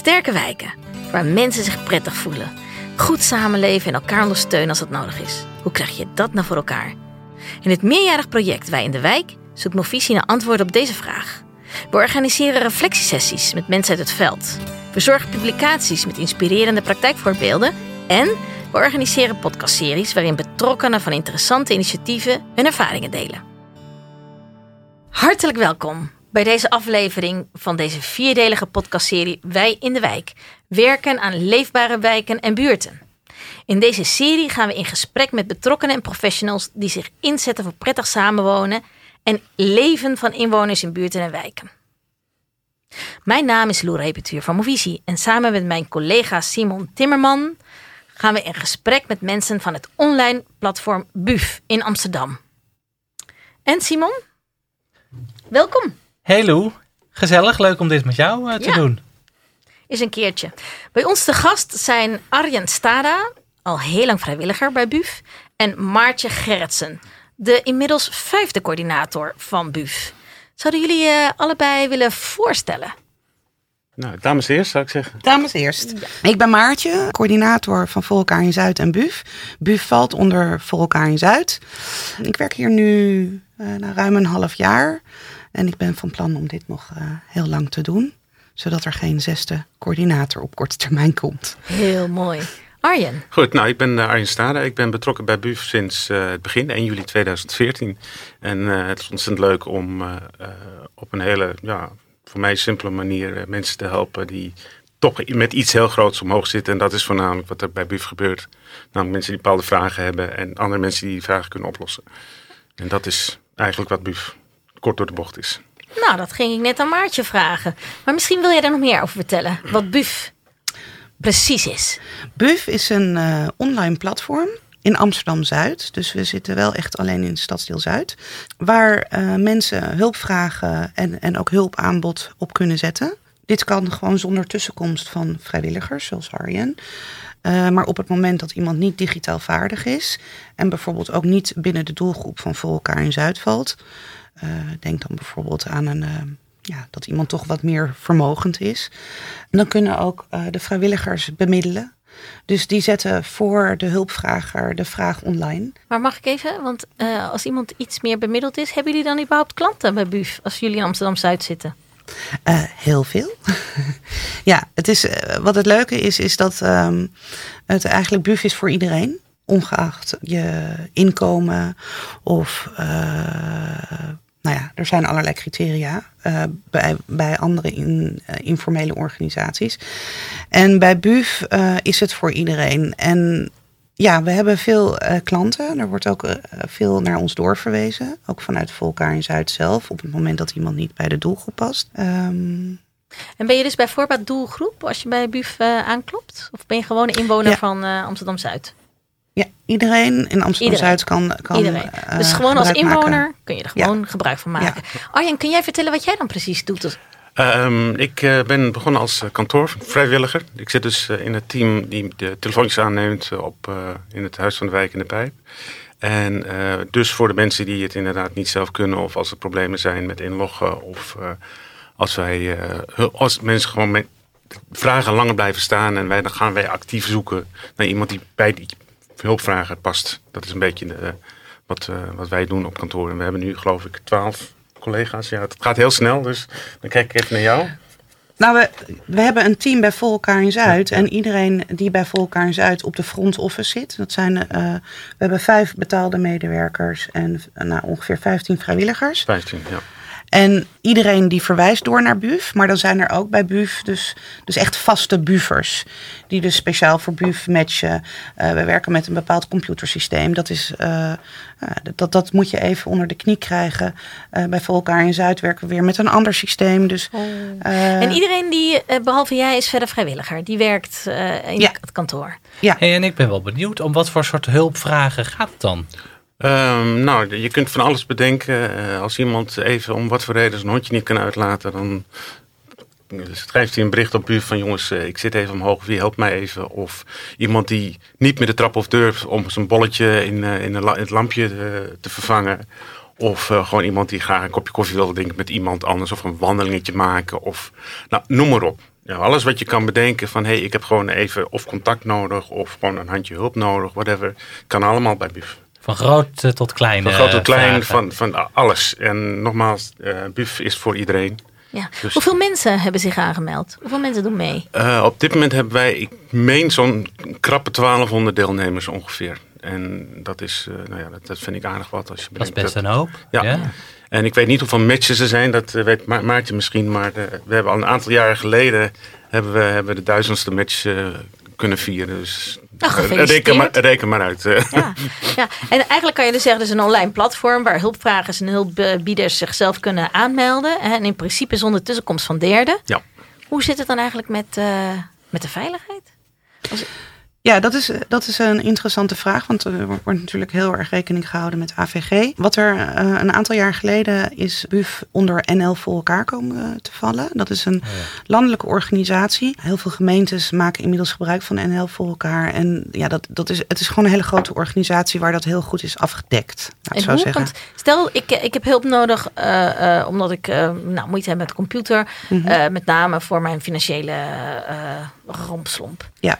Sterke wijken, waar mensen zich prettig voelen. Goed samenleven en elkaar ondersteunen als dat nodig is. Hoe krijg je dat nou voor elkaar? In het meerjarig project Wij in de Wijk zoekt Movisie naar antwoorden op deze vraag. We organiseren reflectiesessies met mensen uit het veld. We zorgen publicaties met inspirerende praktijkvoorbeelden. En we organiseren podcastseries waarin betrokkenen van interessante initiatieven hun ervaringen delen. Hartelijk welkom bij deze aflevering van deze vierdelige podcastserie Wij in de Wijk. Werken aan leefbare wijken en buurten. In deze serie gaan we in gesprek met betrokkenen en professionals die zich inzetten voor prettig samenwonen en leven van inwoners in buurten en wijken. Mijn naam is Lou Repetuur van Movisie en samen met mijn collega Simon Timmerman gaan we in gesprek met mensen van het online platform BUF in Amsterdam. En Simon, welkom. Hey Lou, gezellig, leuk om dit met jou uh, te Ja. doen. Is een keertje. Bij ons te gast zijn Arjen Stada, al heel lang vrijwilliger bij BUF, en Maartje Gerritsen, de inmiddels vijfde coördinator van BUF. Zouden jullie je allebei willen voorstellen? Nou, dames eerst zou ik zeggen. Dames eerst. Ik ben Maartje, coördinator van Voor elkaar in Zuid en BUF. BUF valt onder Voor elkaar in Zuid. Ik werk hier nu eh, nou, ruim een half jaar. En ik ben van plan om dit nog eh, heel lang te doen. Zodat er geen zesde coördinator op korte termijn komt. Heel mooi. Arjen, Goed, nou, ik ben eh, Arjen Stade. Ik ben betrokken bij BUF sinds eh, het begin, 1 juli 2014. En eh, het is ontzettend leuk om op een hele, ja, voor mij simpele manier mensen te helpen die toch met iets heel groots omhoog zitten. En dat is voornamelijk wat er bij BUF gebeurt. Namelijk mensen die bepaalde vragen hebben en andere mensen die die vragen kunnen oplossen. En dat is eigenlijk wat BUF kort door de bocht is. nou dat ging ik net aan Maartje vragen. Maar misschien wil jij daar nog meer over vertellen, wat BUF precies is. BUF is een eh, online platform in Amsterdam-Zuid. Dus we zitten wel echt alleen in stadsdeel Zuid. Waar eh, mensen hulpvragen en, en ook hulpaanbod op kunnen zetten. Dit kan gewoon zonder tussenkomst van vrijwilligers, zoals Arjen. Eh, maar op het moment dat iemand niet digitaal vaardig is... en bijvoorbeeld ook niet binnen de doelgroep van Voor elkaar in Zuid valt... eh, denk dan bijvoorbeeld aan een... eh, ja, dat iemand toch wat meer vermogend is. En dan kunnen ook eh, de vrijwilligers bemiddelen. Dus die zetten voor de hulpvrager de vraag online. Maar mag ik even, want als iemand iets meer bemiddeld is, hebben jullie dan überhaupt klanten bij BUF als jullie in Amsterdam-Zuid zitten? Eh, heel veel. ja, het is, wat het leuke is, is dat ehm, het eigenlijk BUF is voor iedereen. Ongeacht je inkomen of... nou ja, er zijn allerlei criteria eh, bij, bij andere in, eh, informele organisaties. En bij BUF eh, is het voor iedereen. En ja, we hebben veel klanten. Er wordt ook veel naar ons doorverwezen. Ook vanuit Volkaar in Zuid zelf. Op het moment dat iemand niet bij de doelgroep past. Ehm, En ben je dus bij voorbaat doelgroep als je bij BUF aanklopt? Of ben je gewoon een inwoner Ja. van eh, Amsterdam-Zuid? Ja, iedereen in Amsterdam-Zuid kan, kan Iedereen. eh, dus gewoon als maken. inwoner kun je er Ja. gewoon gebruik van maken. Arjen, kun jij vertellen wat jij dan precies doet? Ehm, ik eh, ben begonnen als eh, kantoorvrijwilliger. Ik zit dus in het team die de telefoontjes aanneemt op, eh, in het Huis van de Wijk in de Pijp. En eh, dus voor de mensen die het inderdaad niet zelf kunnen of als er problemen zijn met inloggen of eh, als wij eh, als mensen gewoon met vragen langer blijven staan en wij, dan gaan wij actief zoeken naar iemand die bij die hulpvrager past. Dat is een beetje de, wat, eh, wat wij doen op kantoor. En we hebben nu geloof ik twaalf collega's. Ja, het gaat heel snel, dus dan kijk ik even naar jou. Nou, we, we hebben een team bij Volkaar in Zuid. En iedereen die bij Volkaar in Zuid op de front office zit. Dat zijn, eh, we hebben vijf betaalde medewerkers en eh, nou, ongeveer 15 vrijwilligers. 15, ja. En iedereen die verwijst door naar BUF. Maar dan zijn er ook bij BUF dus, dus echt vaste buffers. Die dus speciaal voor BUF matchen. Eh, we werken met een bepaald computersysteem. Dat, is, eh, eh, dat, dat moet je even onder de knie krijgen. Eh, bij Volkaar in Zuid werken we weer met een ander systeem. Dus, eh, en iedereen die, eh, behalve jij, is verder vrijwilliger. Die werkt eh, in Ja. het kantoor. ja. Hey, en ik ben wel benieuwd, om wat voor soort hulpvragen gaat het dan? Ehm, nou, je kunt van alles bedenken. Eh, als iemand even om wat voor reden zijn hondje niet kan uitlaten, dan schrijft hij een bericht op buurt van jongens, eh, ik zit even omhoog, wie helpt mij even? Of iemand die niet meer de trap of durft om zijn bolletje in, eh, in, in het lampje eh, te vervangen. Of gewoon iemand die graag een kopje koffie wil drinken met iemand anders. Of een wandelingetje maken. Of nou, noem maar op. Alles wat je kan bedenken van hé, hey, ik heb gewoon even of contact nodig of gewoon een handje hulp nodig, whatever, kan allemaal bij BUF. Van groot eh, tot klein. Van groot tot eh, klein, vragen. van, van alles. En nogmaals, eh BUF is voor iedereen. Ja. Dus- Hoeveel mensen hebben zich aangemeld? Hoeveel mensen doen mee? Eh, op dit moment hebben wij, ik meen zo'n krappe 1200 deelnemers ongeveer. En dat is, eh, nou ja, dat, dat vind ik aardig wat als je Dat is best dat- een hoop. Ja. En ik weet niet hoeveel matches er zijn, dat weet Ma- Maartje misschien. Maar we hebben al een aantal jaren geleden hebben we, hebben we de duizendste match eh, kunnen vieren. Dus Nou, eh, reken, maar, reken maar uit. eh. Ja, ja, en eigenlijk kan je dus zeggen, het is een online platform waar hulpvragers en hulpbieders zichzelf kunnen aanmelden. En in principe zonder tussenkomst van derden. Ja. Hoe zit het dan eigenlijk met, eh, met de veiligheid? Ja, dat is, dat is een interessante vraag, want er wordt natuurlijk heel erg rekening gehouden met AVG. Wat er eh, een aantal jaar geleden is BUF onder NL voor elkaar komen eh, te vallen. Dat is een landelijke organisatie. Heel veel gemeentes maken inmiddels gebruik van NL voor elkaar. En ja, dat, dat is, het is gewoon een hele grote organisatie waar dat heel goed is afgedekt. En zo hoe? zeggen. Want stel, ik, ik heb hulp nodig eh, eh, omdat ik eh, nou, moeite heb met de computer. Mhm. eh, met name voor mijn financiële eh rompslomp. Ja.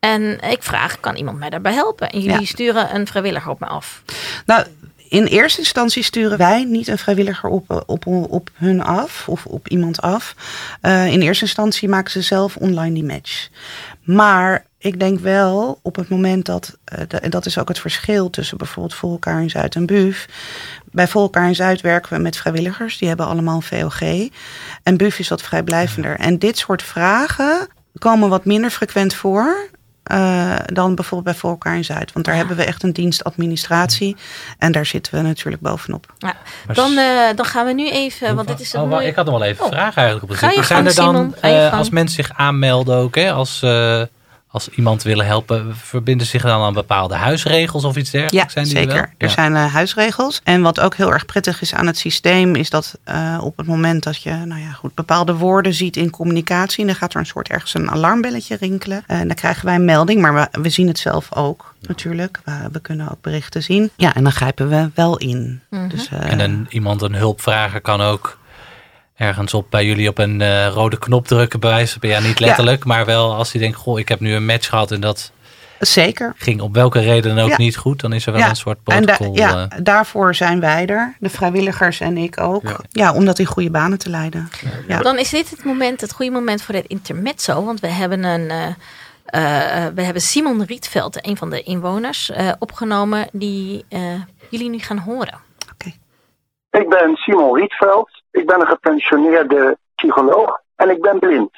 En ik vraag, kan iemand mij daarbij helpen? En jullie Ja. sturen een vrijwilliger op me af. Nou, in eerste instantie sturen wij niet een vrijwilliger op, op, op hun af of op iemand af. Eh, in eerste instantie maken ze zelf online die match. Maar ik denk wel op het moment dat, eh, de- en dat is ook het verschil tussen bijvoorbeeld Voor elkaar in Zuid en BUF. Bij Voor elkaar in Zuid werken we met vrijwilligers, die hebben allemaal een VOG. En BUF is wat vrijblijvender. En dit soort vragen komen wat minder frequent voor. Eh, dan bijvoorbeeld bij Voor elkaar in Zuid. Want daar Ja. hebben we echt een dienst administratie. En daar zitten we natuurlijk bovenop. Ja, dan, eh, dan gaan we nu even, want dit is een Oh, mooie... Ik had nog wel even Oh. vraag eigenlijk op het Zijn er dan, eh, als mensen zich aanmelden ook, hè, als, eh, als iemand willen helpen, verbinden zich dan aan bepaalde huisregels of iets Ja, dergelijks? zijn die er zeker. wel? Er Ja. zijn eh, huisregels. En wat ook heel erg prettig is aan het systeem, is dat eh, op het moment dat je nou ja, goed, bepaalde woorden ziet in communicatie, dan gaat er een soort ergens een alarmbelletje rinkelen. En dan krijgen wij een melding, maar we, we zien het zelf ook natuurlijk. We, we kunnen ook berichten zien. Ja, en dan grijpen we wel in. Mhm. Dus, eh, En een, iemand een hulpvrager kan ook ergens op bij jullie op een eh, rode knop drukken, bij wijze van, ja niet letterlijk, maar wel als hij denkt, goh, ik heb nu een match gehad en dat zeker. ging op welke reden dan ook Ja. niet goed, dan is er wel Ja, een soort En da- protocol. ja, eh, daarvoor zijn wij er, de vrijwilligers en ik ook. Ja, Ja. om dat in goede banen te leiden. Ja. Dan is dit het moment, het goede moment voor het intermezzo. Want we hebben een... eh, eh, we hebben Simon Rietveld, een van de inwoners, eh, opgenomen die eh, jullie nu gaan horen. Ik ben Simon Rietveld. Ik ben een gepensioneerde psycholoog en ik ben blind.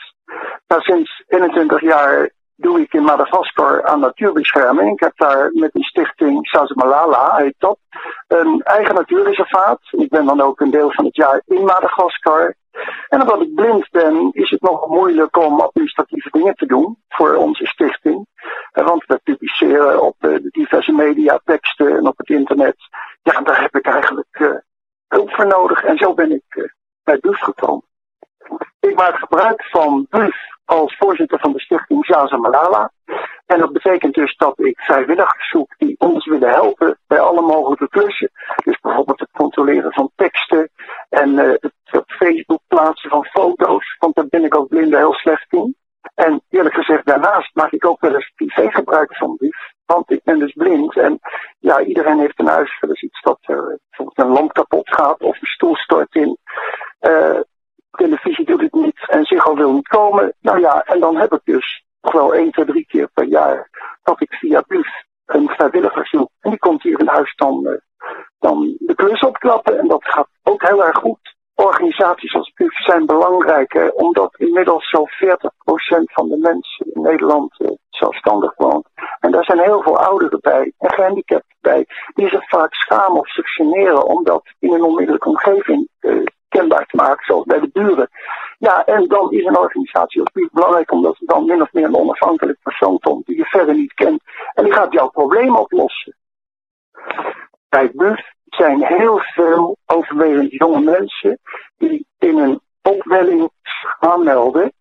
Nou, sinds 21 jaar doe ik in Madagaskar aan natuurbescherming. Ik heb daar met die stichting Sazamalala, heet dat, een eigen natuurreservaat. Ik ben dan ook een deel van het jaar in Madagaskar. En omdat ik blind ben, is het nog moeilijk om administratieve dingen te doen voor onze stichting. Eh, Want we publiceren op eh, de diverse media teksten en op het internet. Ja, daar heb ik eigenlijk nodig. En zo ben ik eh, bij BUF gekomen. Ik maak gebruik van BUF als voorzitter van de stichting Zaza Malala. En dat betekent dus dat ik vrijwilligers zoek die ons willen helpen bij alle mogelijke klussen. Dus bijvoorbeeld het controleren van teksten en eh, het op Facebook plaatsen van foto's. Want daar ben ik als blinde heel slecht in. En eerlijk gezegd, daarnaast maak ik ook wel eens privé gebruik van BUF. Want ik ben dus blind en ja, iedereen heeft een huis wel eens iets dat bijvoorbeeld een lamp kapot gaat of een stoel stort in. Eh, televisie doet het niet en Ziggo wil niet komen. Nou ja, en dan heb ik dus nog wel één, twee, drie keer per jaar dat ik via BUF een vrijwilliger zoek. En die komt hier in huis dan, eh, dan de klus opklappen en dat gaat ook heel erg goed. Organisaties als BUF zijn belangrijk, omdat inmiddels zo'n 40% van de mensen in Nederland eh, zelfstandig woont. En daar zijn heel veel ouderen bij en gehandicapten bij, die zich vaak schamen of zich generen om dat in een onmiddellijke omgeving eh, kenbaar te maken, zoals bij de buren. Ja, en dan is een organisatie als BUF belangrijk, omdat er dan min of meer een onafhankelijk persoon komt die je verder niet kent. En die gaat jouw probleem oplossen. Bij BUF zijn heel veel overwegend jonge mensen die in een opwelling aanmelden.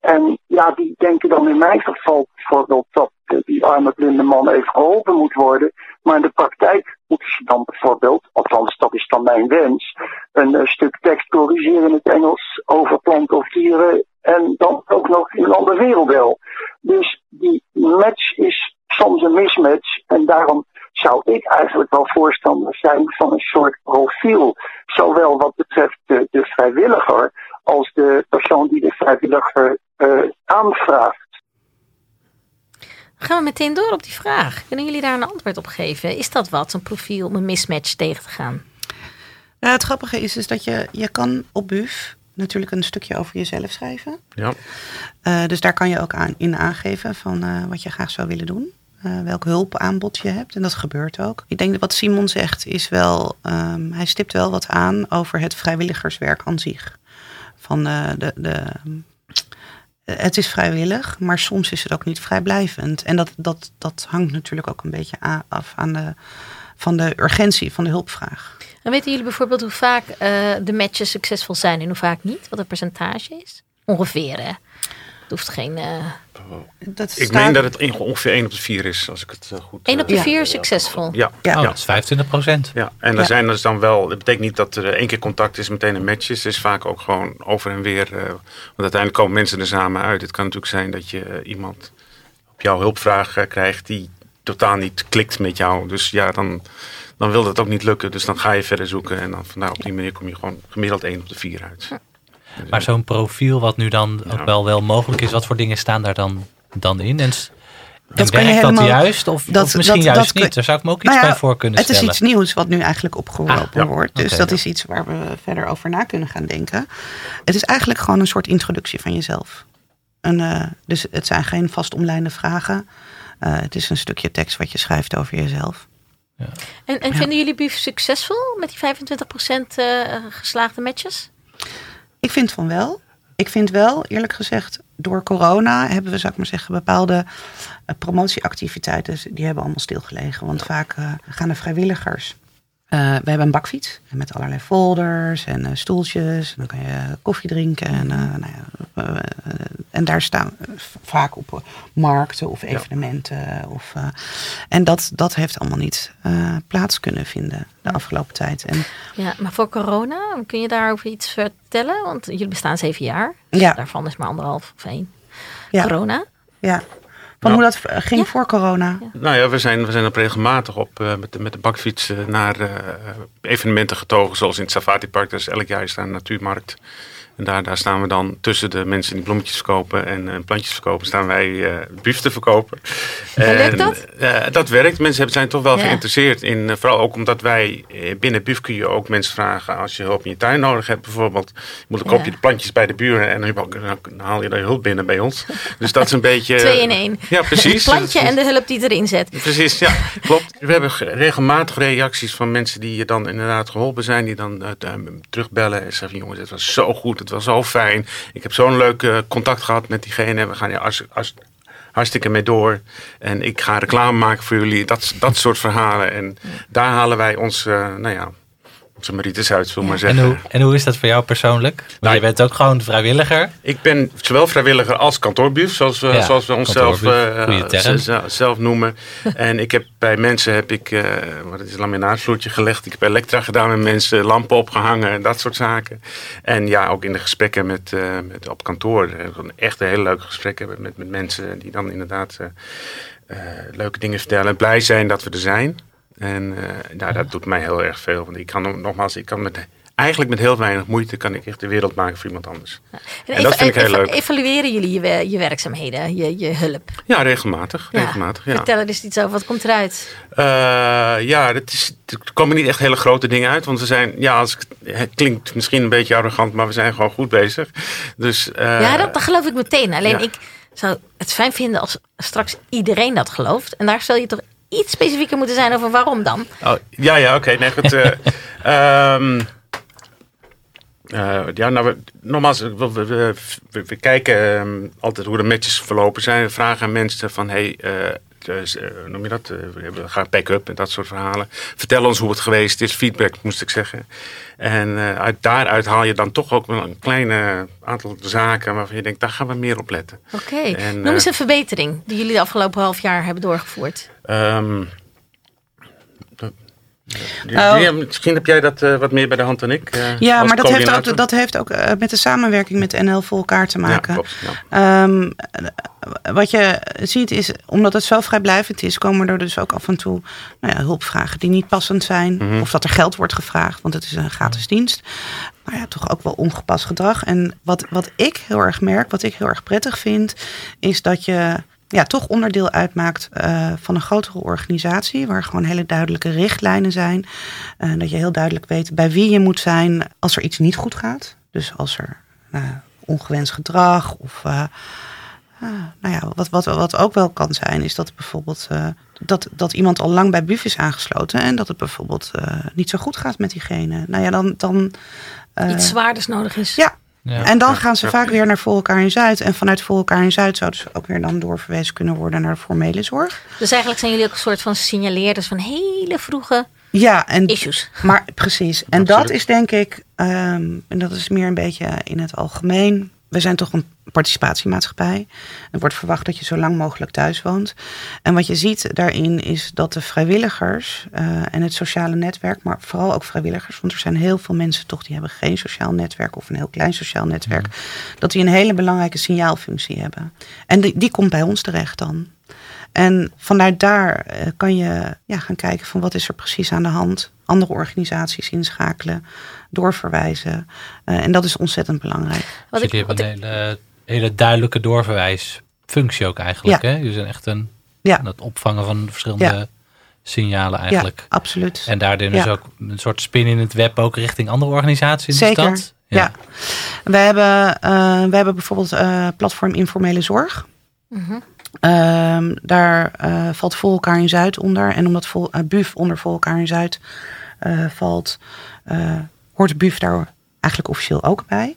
En ja, die denken dan in mijn geval bijvoorbeeld dat eh, die arme blinde man even geholpen moet worden. Maar in de praktijk moeten ze dan bijvoorbeeld, althans dat is dan mijn wens, een eh, stuk tekst corrigeren in het Engels over planten of dieren. En dan ook nog profiel wil. Dus die match is soms een mismatch. En daarom eigenlijk wel voorstander zijn van een soort profiel. Zowel wat betreft de, de vrijwilliger als de persoon die de vrijwilliger uh, aanvraagt. Gaan we meteen door op die vraag. Kunnen jullie daar een antwoord op geven? Is dat wat, een profiel om een mismatch tegen te gaan? Nou, het grappige is, is dat je, je kan op BUF natuurlijk een stukje over jezelf schrijven. Ja. Uh, dus daar kan je ook aan, in aangeven van uh, wat je graag zou willen doen. Uh, welk hulpaanbod je hebt. En dat gebeurt ook. Ik denk dat wat Simon zegt is wel, um, hij stipt wel wat aan over het vrijwilligerswerk aan zich. Van de, de, het is vrijwillig, maar soms is het ook niet vrijblijvend. En dat, dat, dat hangt natuurlijk ook een beetje af aan de, van de urgentie van de hulpvraag. En weten jullie bijvoorbeeld hoe vaak de matches succesvol zijn en hoe vaak niet? Wat het percentage is? Ongeveer, hè? Het hoeft geen. Uh... Dat ik meen dat het ongeveer 1 op de 4 is, als ik het uh, goed. 1 op de 4 ja. is succesvol. Ja, ja. Oh, dat is 25 procent. Ja, en er zijn dus dan wel. Dat betekent niet dat er één keer contact is, meteen een match is. Het is vaak ook gewoon over en weer. Uh, want uiteindelijk komen mensen er samen uit. Het kan natuurlijk zijn dat je iemand op jouw hulpvraag krijgt die totaal niet klikt met jou. Dus ja, dan dan wil dat ook niet lukken. Dus dan ga je verder zoeken. En dan vandaar op die manier kom je gewoon gemiddeld 1 op de 4 uit. Maar zo'n profiel wat nu dan ook wel, wel mogelijk is, wat voor dingen staan daar dan, dan in? En, dat werkt helemaal, dat juist? Of, dat, of misschien dat, juist dat, niet? Daar zou ik me ook iets nou ja, bij voor kunnen het stellen. Het is iets nieuws wat nu eigenlijk opgeroepen ah, ja. wordt. Dus okay, dat ja. is iets waar we verder over na kunnen gaan denken. Het is eigenlijk gewoon een soort introductie van jezelf. En, uh, dus het zijn geen vast omlijnde vragen. Uh, het is een stukje tekst wat je schrijft over jezelf. Ja. En, en vinden jullie BUF succesvol met die 25% uh, geslaagde matches? Ik vind van wel. Ik vind wel, eerlijk gezegd, door corona hebben we, zou ik maar zeggen, bepaalde uh, promotieactiviteiten, die hebben allemaal stilgelegen. Want vaak uh, gaan de vrijwilligers uh, we hebben een bakfiets met allerlei folders en uh, stoeltjes. En dan kan je koffie drinken. En, uh, nou ja, en daar staan vaak op markten of evenementen. Of, en dat, dat heeft allemaal niet plaats kunnen vinden de afgelopen tijd. En, ja, maar voor corona, kun je daarover iets vertellen? Want jullie bestaan zeven jaar. Ja. Daarvan is maar anderhalf of één. Ja. Corona? Ja. Van nou, hoe dat ging ja. voor corona? Ja. Nou ja, we zijn, we zijn op regelmatig op, uh, met, de, met de bakfiets uh, naar uh, evenementen getogen. Zoals in het Safari Park. Dus elk jaar is daar een natuurmarkt. En daar, daar staan we dan tussen de mensen die bloemetjes verkopen en uh, plantjes verkopen, staan wij uh, brief te verkopen. En, lukt dat? Uh, dat werkt. Mensen zijn toch wel ja. geïnteresseerd in, vooral ook omdat wij binnen BUF kun je ook mensen vragen als je hulp in je tuin nodig hebt bijvoorbeeld. Moet, dan koop je de plantjes bij de buren en dan haal je de hulp binnen bij ons. Dus dat is een beetje... Twee in één. Ja, precies. Het plantje en de hulp die erin zet. Precies, ja, klopt. We hebben regelmatig reacties van mensen die je dan inderdaad geholpen zijn, die dan terugbellen en zeggen jongens, het was zo goed, was zo fijn. Ik heb zo'n leuk uh, contact gehad met diegene. We gaan ja, als, als, hartstikke mee door. En ik ga reclame maken voor jullie. Dat, dat soort verhalen. En daar halen wij ons, uh, nou ja, merites uit, maar zeggen. En hoe, en hoe is dat voor jou persoonlijk? Want nou, je bent ook gewoon vrijwilliger. Ik ben zowel vrijwilliger als kantoorbief, zoals we, ja, zoals we onszelf uh, zelf noemen. en ik heb bij mensen heb ik, uh, wat is laminaatvloertje gelegd. Ik heb elektra gedaan met mensen, lampen opgehangen en dat soort zaken. En ja, ook in de gesprekken met, uh, met op kantoor. Echt een hele leuke gesprekken met, met, met mensen die dan inderdaad leuke dingen vertellen. Blij zijn dat we er zijn. En uh, nou, dat doet mij heel erg veel. Want ik kan nogmaals, ik kan met, eigenlijk met heel weinig moeite kan ik echt de wereld maken voor iemand anders. Ja. En, dat vind ik heel leuk. Evalueren jullie je, je werkzaamheden, je, je hulp? Ja, regelmatig. Ja. regelmatig ja. Vertel er eens iets over. Wat komt eruit? Uh, ja, het is, er komen niet echt hele grote dingen uit. Want we zijn, ja, als, het klinkt misschien een beetje arrogant, maar we zijn gewoon goed bezig. Dus, uh, ja, dat, dat geloof ik meteen. Alleen ik zou het fijn vinden als straks iedereen dat gelooft. En daar zal je toch iets specifieker moeten zijn over waarom dan. Oh, ja, ja, oké. Okay. Nee, goed. uh, um, uh, ja, nou, we, nogmaals, we, we, we, we kijken um, altijd hoe de matches verlopen zijn. We vragen aan mensen van, hey, uh, noem je dat? we gaan pack-up en dat soort verhalen. Vertel ons hoe het geweest is. Feedback, moest ik zeggen. En uit, daaruit haal je dan toch ook wel een klein aantal zaken waarvan je denkt, daar gaan we meer op letten. Oké. Okay. Noem eens een verbetering die jullie de afgelopen half jaar hebben doorgevoerd. Um, Nou- misschien heb jij dat eh, wat meer bij de hand dan ik. eh, Ja, maar dat heeft ook, dat heeft ook eh, met de samenwerking met NL voor elkaar te Ja, maken. klopt. Ja. Ehm, eh, wat je ziet is, omdat het zo vrijblijvend is, komen er dus ook af en toe nou ja, hulpvragen die niet passend zijn. Mhm. Of dat er geld wordt gevraagd, want het is een gratis dienst. Maar ja, toch ook wel ongepast gedrag. En wat, wat ik heel erg merk, wat ik heel erg prettig vind, is dat je ja, toch onderdeel uitmaakt eh, van een grotere organisatie. Waar gewoon hele duidelijke richtlijnen zijn. Eh, dat je heel duidelijk weet bij wie je moet zijn als er iets niet goed gaat. Dus als er nou, ongewenst gedrag of. eh, nou ja, wat, wat, wat ook wel kan zijn, is dat bijvoorbeeld dat, dat iemand al lang bij BUF is aangesloten en dat het bijvoorbeeld niet zo goed gaat met diegene. Nou ja, dan. dan Iets zwaarders nodig is. ja, Ja. en dan gaan ze ja. vaak weer naar Voor elkaar in Zuid. En vanuit Voor elkaar in Zuid zouden ze ook weer dan doorverwezen kunnen worden naar de formele zorg. Dus eigenlijk zijn jullie ook een soort van signaleerders van hele vroege Ja, en issues. Maar precies. En Absoluut. dat is denk ik, ehm, en dat is meer een beetje in het algemeen. We zijn toch een participatiemaatschappij. Er wordt verwacht dat je zo lang mogelijk thuis woont. En wat je ziet daarin is dat de vrijwilligers eh, en het sociale netwerk, maar vooral ook vrijwilligers, want er zijn heel veel mensen toch die hebben geen sociaal netwerk of een heel klein sociaal netwerk, dat die een hele belangrijke signaalfunctie hebben. En die, die komt bij ons terecht dan. En vanuit daar eh, kan je ja, gaan kijken van wat is er precies aan de hand. Andere organisaties inschakelen, doorverwijzen. Eh, en dat is ontzettend belangrijk. Wat Dus jullie hebben een hele, hele duidelijke doorverwijsfunctie ook eigenlijk. Hè? Jullie zijn echt een, Ja. het opvangen van verschillende Ja. signalen eigenlijk. Ja, absoluut. En daardoor dus Ja. ook een soort spin in het web ook richting andere organisaties in Zeker, de stad. Ja. We hebben, eh, we hebben bijvoorbeeld eh, platform Informele Zorg. Mhm. Ehm, daar eh, valt Vol elkaar in Zuid onder. En omdat vol, BUF onder Vol elkaar in Zuid eh, valt, eh, hoort BUF daar eigenlijk officieel ook bij.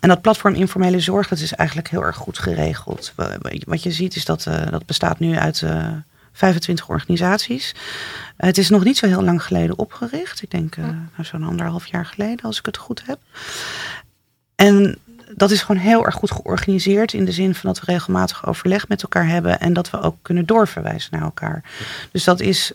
En dat platform Informele Zorg, dat is eigenlijk heel erg goed geregeld. Wa- wa- Wat je ziet is dat eh, dat bestaat nu uit eh 25 organisaties. Het is nog niet zo heel lang geleden opgericht. Ik denk nou, zo'n anderhalf jaar geleden, als ik het goed heb. En dat is gewoon heel erg goed georganiseerd in de zin van dat we regelmatig overleg met elkaar hebben en dat we ook kunnen doorverwijzen naar elkaar. Dus dat is.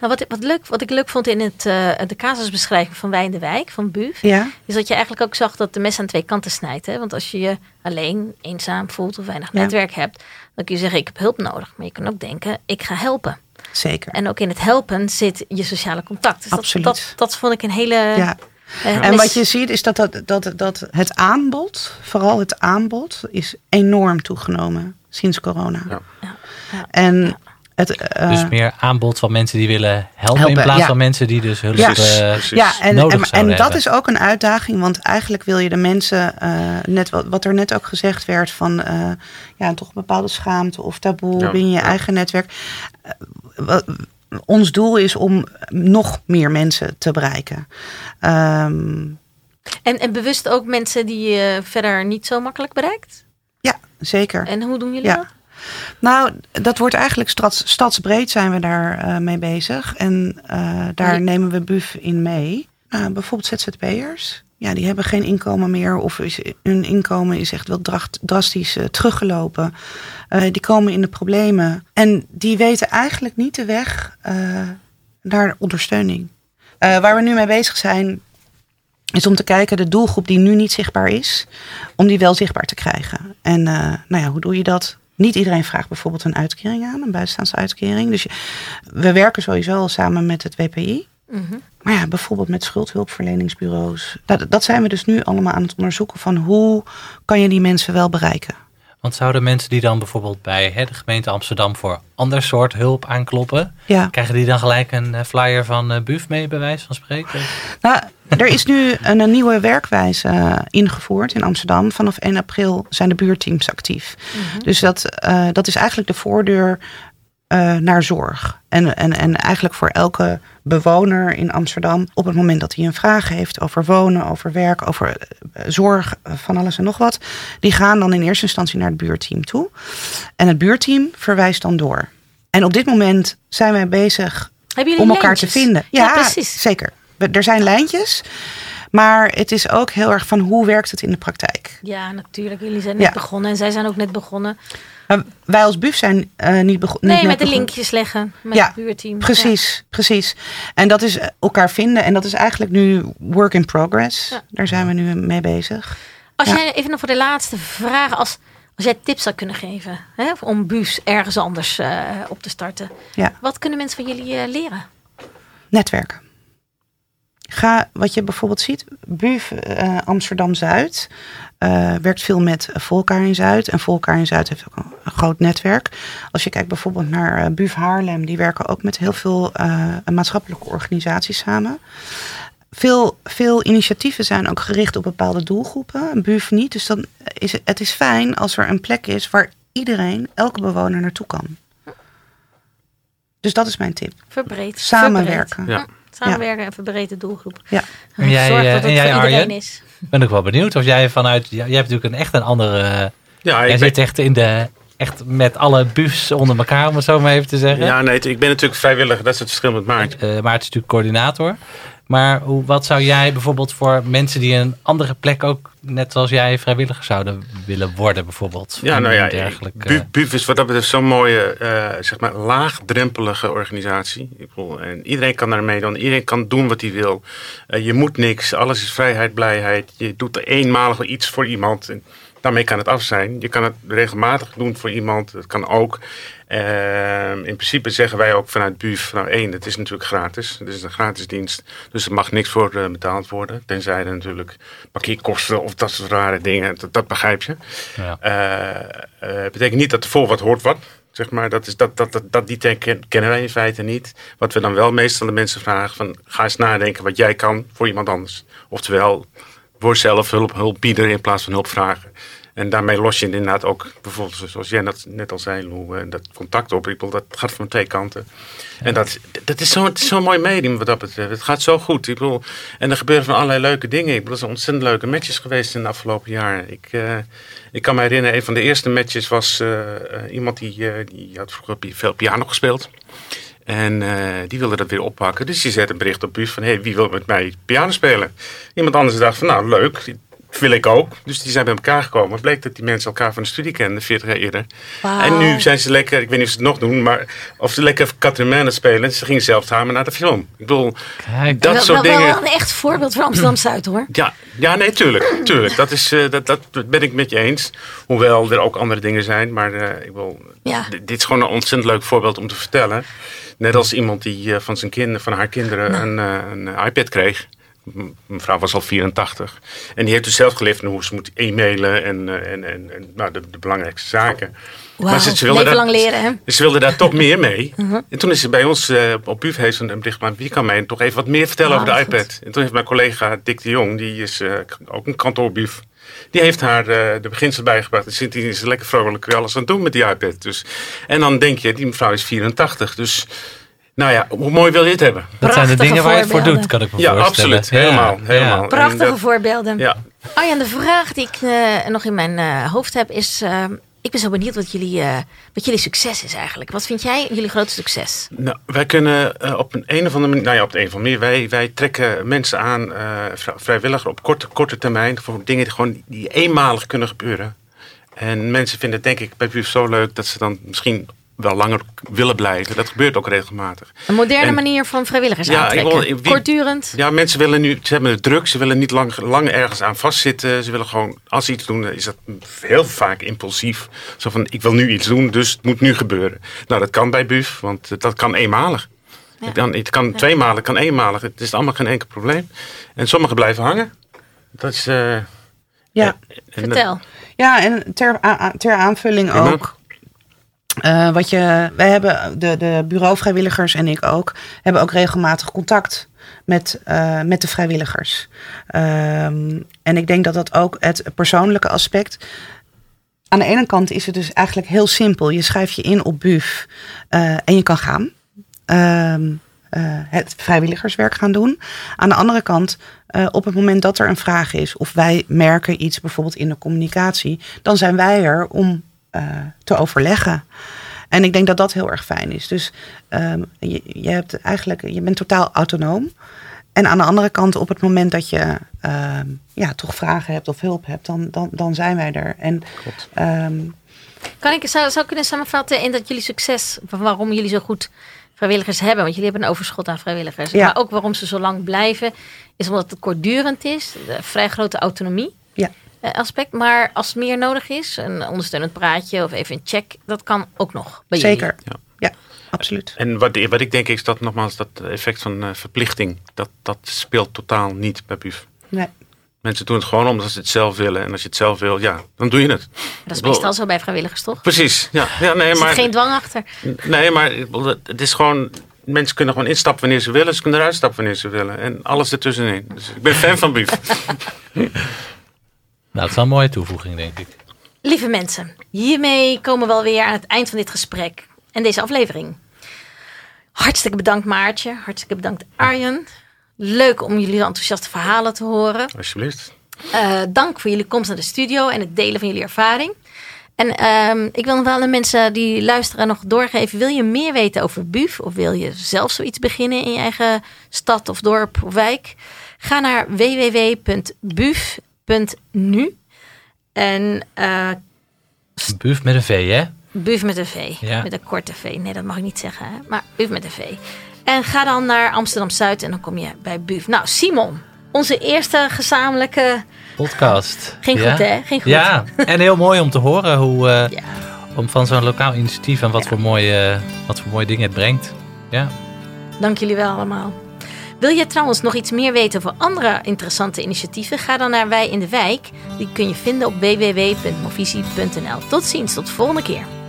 Nou, wat, wat, leuk, wat ik leuk vond in het, eh, de casusbeschrijving van Wij in de Wijk, van BUF, ja, is dat je eigenlijk ook zag dat de mes aan twee kanten snijdt. Hè? Want als je je alleen, eenzaam voelt of weinig Ja. netwerk hebt, dan kun je zeggen ik heb hulp nodig. Maar je kan ook denken ik ga helpen. zeker. En ook in het helpen zit je sociale contact. Dus Absoluut. Dat, dat, dat vond ik een hele... ja. eh, En wat je ziet is dat, dat, dat, dat het aanbod, vooral het aanbod, is enorm toegenomen sinds corona. Ja. Ja, ja, En het. eh, Dus meer aanbod van mensen die willen helpen, Helpen, in plaats ja. van mensen die dus hulp Ja. eh. Ja, en, nodig en, dat is ook een uitdaging, want eigenlijk wil je de mensen, eh, net wat, wat er net ook gezegd werd, van eh, ja, toch een bepaalde schaamte of taboe Ja, binnen je ja. eigen netwerk. Wat- ons doel is om nog meer mensen te bereiken. Ehm, En, en bewust ook mensen die je verder niet zo makkelijk bereikt? ja, zeker. En hoe doen jullie Ja. dat? Nou, dat wordt eigenlijk stads, stadsbreed zijn we daar eh, mee bezig. En eh, daar nemen we BUF in mee. Nou, bijvoorbeeld ZZP'ers. Ja, die hebben geen inkomen meer. Of is, hun inkomen is echt wel dracht- drastisch eh, teruggelopen. Die komen in de problemen. En die weten eigenlijk niet de weg naar ondersteuning. Waar we nu mee bezig zijn, is om te kijken de doelgroep die nu niet zichtbaar is, om die wel zichtbaar te krijgen. En nou ja, hoe doe je dat? Niet iedereen vraagt bijvoorbeeld een uitkering aan, een buitenstaandsuitkering. Dus je- we werken sowieso al samen met het WPI. Mhm. Maar ja, bijvoorbeeld met schuldhulpverleningsbureaus. Dat, dat zijn we dus nu allemaal aan het onderzoeken van hoe kan je die mensen wel bereiken. Want zouden mensen die dan bijvoorbeeld bij hè, de gemeente Amsterdam voor ander soort hulp aankloppen, Ja. krijgen die dan gelijk een eh, flyer van eh BUF mee, bij wijze van spreken? Nou, er is nu een, een nieuwe werkwijze eh, ingevoerd in Amsterdam. Vanaf 1 april zijn de buurteams actief. Dus dat, eh, dat is eigenlijk de voordeur eh, naar zorg. En, en, en eigenlijk voor elke bewoner in Amsterdam, op het moment dat hij een vraag heeft over wonen, over werk, over eh, zorg, eh, van alles en nog wat, die gaan dan in eerste instantie naar het buurteam toe. En het buurteam verwijst dan door. En op dit moment zijn wij bezig om elkaar lijntjes? te vinden. Ja, precies. Zeker. Er zijn lijntjes, maar het is ook heel erg van hoe werkt het in de praktijk. Ja, natuurlijk. Jullie zijn net Ja. begonnen en zij zijn ook net begonnen. Maar wij als BUF zijn eh, niet begonnen. Nee, met de linkjes leggen. Met Ja, het buurteam. Precies, precies. En dat is eh, elkaar vinden. En dat is eigenlijk nu work in progress. Ja. Daar zijn we nu mee bezig. Als jij even nog voor de laatste vragen, als, als jij tips zou kunnen geven hè, om BUFs ergens anders eh, op te starten. Ja. Wat kunnen mensen van jullie leren? Netwerken. Ga, wat je bijvoorbeeld ziet, BUF eh, Amsterdam-Zuid eh, werkt veel met Volkaar in Zuid. En Volkaar in Zuid heeft ook een, een groot netwerk. Als je kijkt bijvoorbeeld naar eh, BUF Haarlem, die werken ook met heel veel eh, maatschappelijke organisaties samen. Veel, veel initiatieven zijn ook gericht op bepaalde doelgroepen, BUF niet. Dus dan is het, het is fijn als er een plek is waar iedereen, elke bewoner naartoe kan. Dus dat is mijn tip. Verbreed. Samenwerken. Verbreed. Ja. Samenwerken en verbreed de doelgroep. Ja. En jij, Zorg dat het en jij, voor iedereen Arjen? is. Ben ik wel benieuwd of jij vanuit. Jij hebt natuurlijk een, echt een andere. Ja, jij ik ben, zit echt in de. Echt met alle buffs onder elkaar, om het zo maar even te zeggen. ja, nee, ik ben natuurlijk vrijwilliger. Dat is het verschil met Maarten. Eh, Maarten is natuurlijk coördinator. Maar hoe, wat zou jij bijvoorbeeld voor mensen die een andere plek ook, net zoals jij, vrijwilliger zouden willen worden, bijvoorbeeld? Ja, nou ja, dergelijke- Bu- BUF is wat dat betreft zo'n mooie, eh, zeg maar, laagdrempelige organisatie. Ik bedoel, en iedereen kan daar meedoen, iedereen kan doen wat hij wil. Eh, je moet niks, alles is vrijheid, blijheid. Je doet eenmalig iets voor iemand en daarmee kan het af zijn. Je kan het regelmatig doen voor iemand, dat kan ook. Eh, in principe zeggen wij ook vanuit BUF, nou één, het is natuurlijk gratis. Het is een gratis dienst, dus er mag niks voor eh, betaald worden. Tenzij er natuurlijk parkeerkosten of dat soort rare dingen, dat, dat begrijp je. Ja. Eh, eh, betekent niet dat er voor wat hoort wat. Zeg maar, dat, is, dat, dat, dat, dat die kennen wij in feite niet. Wat we dan wel meestal de mensen vragen: van, ga eens nadenken wat jij kan voor iemand anders. Oftewel, word zelf hulp, hulp bieden in plaats van hulp vragen. En daarmee los je inderdaad ook, bijvoorbeeld zoals jij net, net al zei, Lou, eh, dat contact op. Ik bedoel, dat gaat van twee kanten. En dat, dat is zo'n zo mooi medium wat dat betreft. Het gaat zo goed. Ik bedoel, en er gebeuren van allerlei leuke dingen. Ik bedoel, er zijn ontzettend leuke matches geweest in de afgelopen jaren. Ik, eh, ik kan me herinneren, een van de eerste matches was eh, iemand die, eh, die had vroeger veel piano gespeeld. En eh, die wilde dat weer oppakken. Dus die zette een bericht op bus van... Hey, wie wil met mij piano spelen? Iemand anders dacht van... Nou, leuk. Wil ik ook. Dus die zijn bij elkaar gekomen. Het bleek dat die mensen elkaar van de studie kenden, 40 jaar eerder. En nu zijn ze lekker... Ik weet niet of ze het nog doen, maar... Of ze lekker Catherine spelen. Ze gingen zelfs samen naar de film. Ik bedoel, Kijk, dat wel, soort wel, dingen... wel een echt voorbeeld voor Amsterdam-Zuid hoor. Ja, ja, nee, tuurlijk. tuurlijk. Dat, is, eh, dat, dat ben ik met je eens. Hoewel er ook andere dingen zijn. Maar eh, ik wil, Ja. dit is gewoon een ontzettend leuk voorbeeld om te vertellen. Net als iemand die eh, van, zijn kind, van haar kinderen een, eh, een iPad kreeg. Mevrouw was al 84. En die heeft dus zelf geleerd van hoe ze moet e-mailen en, eh, en, en, en nou, de, de belangrijkste zaken. Wauw, ze- ze wilde lang leren hè. Ze wilde daar toch meer mee. Mhm. En toen is ze bij ons eh, op BUF heeft een bericht gemaakt. Wie kan mij toch even wat meer vertellen over de goed. iPad? En toen heeft mijn collega Dick de Jong, die is eh, ook een kantoorbuf. Die heeft haar de beginsel bijgebracht. En sindsdien is ze lekker vrolijk weer alles aan het doen met die iPad. Dus, en dan denk je, die mevrouw is 84. Dus nou ja, hoe mooi wil je het hebben? dat zijn de dingen waar je het voor doet, kan ik me Ja, voorstellen. absoluut. Helemaal, helemaal. En Prachtige dat- voorbeelden. Ja, Arjan, de vraag die ik eh, nog in mijn eh, hoofd heb is... eh, ik ben zo benieuwd wat jullie, eh, wat jullie succes is eigenlijk. Wat vind jij jullie grootste succes? Nou, wij kunnen eh, op een, een of andere manier, nou ja, op de een of andere manier, wij, wij trekken mensen aan, eh, vrij- vrijwilliger op korte, korte termijn, voor dingen die gewoon die eenmalig kunnen gebeuren. En mensen vinden het denk ik bij BUF zo leuk dat ze dan misschien wel langer willen blijven. Dat gebeurt ook regelmatig. Een moderne En- manier van vrijwilligers Ja, ik aantrekken. wil- wie- Kortdurend. Ja, mensen willen nu, ze hebben het druk, ze willen niet lang, lang ergens aan vastzitten. Ze willen gewoon, als ze iets doen, is dat heel vaak impulsief. Zo van, ik wil nu iets doen, dus het moet nu gebeuren. Nou, dat kan bij BUF, want dat kan eenmalig. Ja. Het kan, het kan tweemalig, het kan eenmalig. Het is allemaal geen enkel probleem. En sommigen blijven hangen. Dat is... eh, Ja, en- Vertel. ja en ter, ter aanvulling ook. Eh, wat je, wij hebben, de, de bureauvrijwilligers en ik ook, hebben ook regelmatig contact met, eh, met de vrijwilligers. Ehm, en ik denk dat dat ook het persoonlijke aspect. Aan de ene kant is het dus eigenlijk heel simpel. Je schrijft je in op BUF eh, en je kan gaan. Ehm, eh, het vrijwilligerswerk gaan doen. Aan de andere kant, op het moment dat er een vraag is, of wij merken iets bijvoorbeeld in de communicatie, dan zijn wij er om te overleggen. En ik denk dat dat heel erg fijn is. Dus ehm, je, je, hebt eigenlijk, je bent totaal autonoom. En aan de andere kant, op het moment dat je ehm, ja, toch vragen hebt of hulp hebt, dan, dan, dan zijn wij er. En ehm, Kan ik zou, zou kunnen samenvatten in dat jullie succes, van waarom jullie zo goed vrijwilligers hebben, want jullie hebben een overschot aan vrijwilligers, Ja. maar ook waarom ze zo lang blijven, is omdat het kortdurend is, de vrij grote autonomie Ja. Eh, aspect, maar als het meer nodig is, een ondersteunend praatje of even een check, dat kan ook nog bij jullie. Zeker. Ja. Ja, absoluut. En wat, wat ik denk is dat nogmaals dat effect van eh, verplichting, dat, dat speelt totaal niet bij BUF. Nee. Mensen doen het gewoon omdat ze het zelf willen. En als je het zelf wil, ja, dan doe je het. Dat is meestal zo bij vrijwilligers, toch? Precies. Ja, ja nee, Er zit maar, geen dwang achter. nee, maar het- is gewoon. Mensen kunnen gewoon instappen wanneer ze willen. Ze kunnen eruit stappen wanneer ze willen. En alles ertussenin. Dus ik ben fan van BUF. Nou, dat is wel een mooie toevoeging, denk ik. Lieve mensen, hiermee komen we alweer aan het eind van dit gesprek en deze aflevering. Hartstikke bedankt Maartje, hartstikke bedankt Arjen. Leuk om jullie enthousiaste verhalen te horen. Alsjeblieft. Eh, dank voor jullie komst naar de studio en het delen van jullie ervaring. En ehm, ik wil nog wel aan de mensen die luisteren nog doorgeven. Wil je meer weten over BUF of wil je zelf zoiets beginnen in je eigen stad of dorp of wijk? Ga naar www.buf.nu. En eh Buf met een V, hè? Buf met een V. Ja. Met een korte V. Nee, dat mag ik niet zeggen. Hè? Maar Buf met een V. En ga dan naar Amsterdam Zuid en dan kom je bij Buf. Nou, Simon, onze eerste gezamenlijke. Podcast. Ging ja? goed, hè? Ging goed. Ja, en heel mooi om te horen hoe, eh, Ja. om van zo'n lokaal initiatief en wat, voor mooie, wat voor mooie dingen het brengt. Ja. Dank jullie wel allemaal. Wil je trouwens nog iets meer weten over andere interessante initiatieven? Ga dan naar Wij in de Wijk. Die kun je vinden op www.movisie.nl. Tot ziens, tot de volgende keer.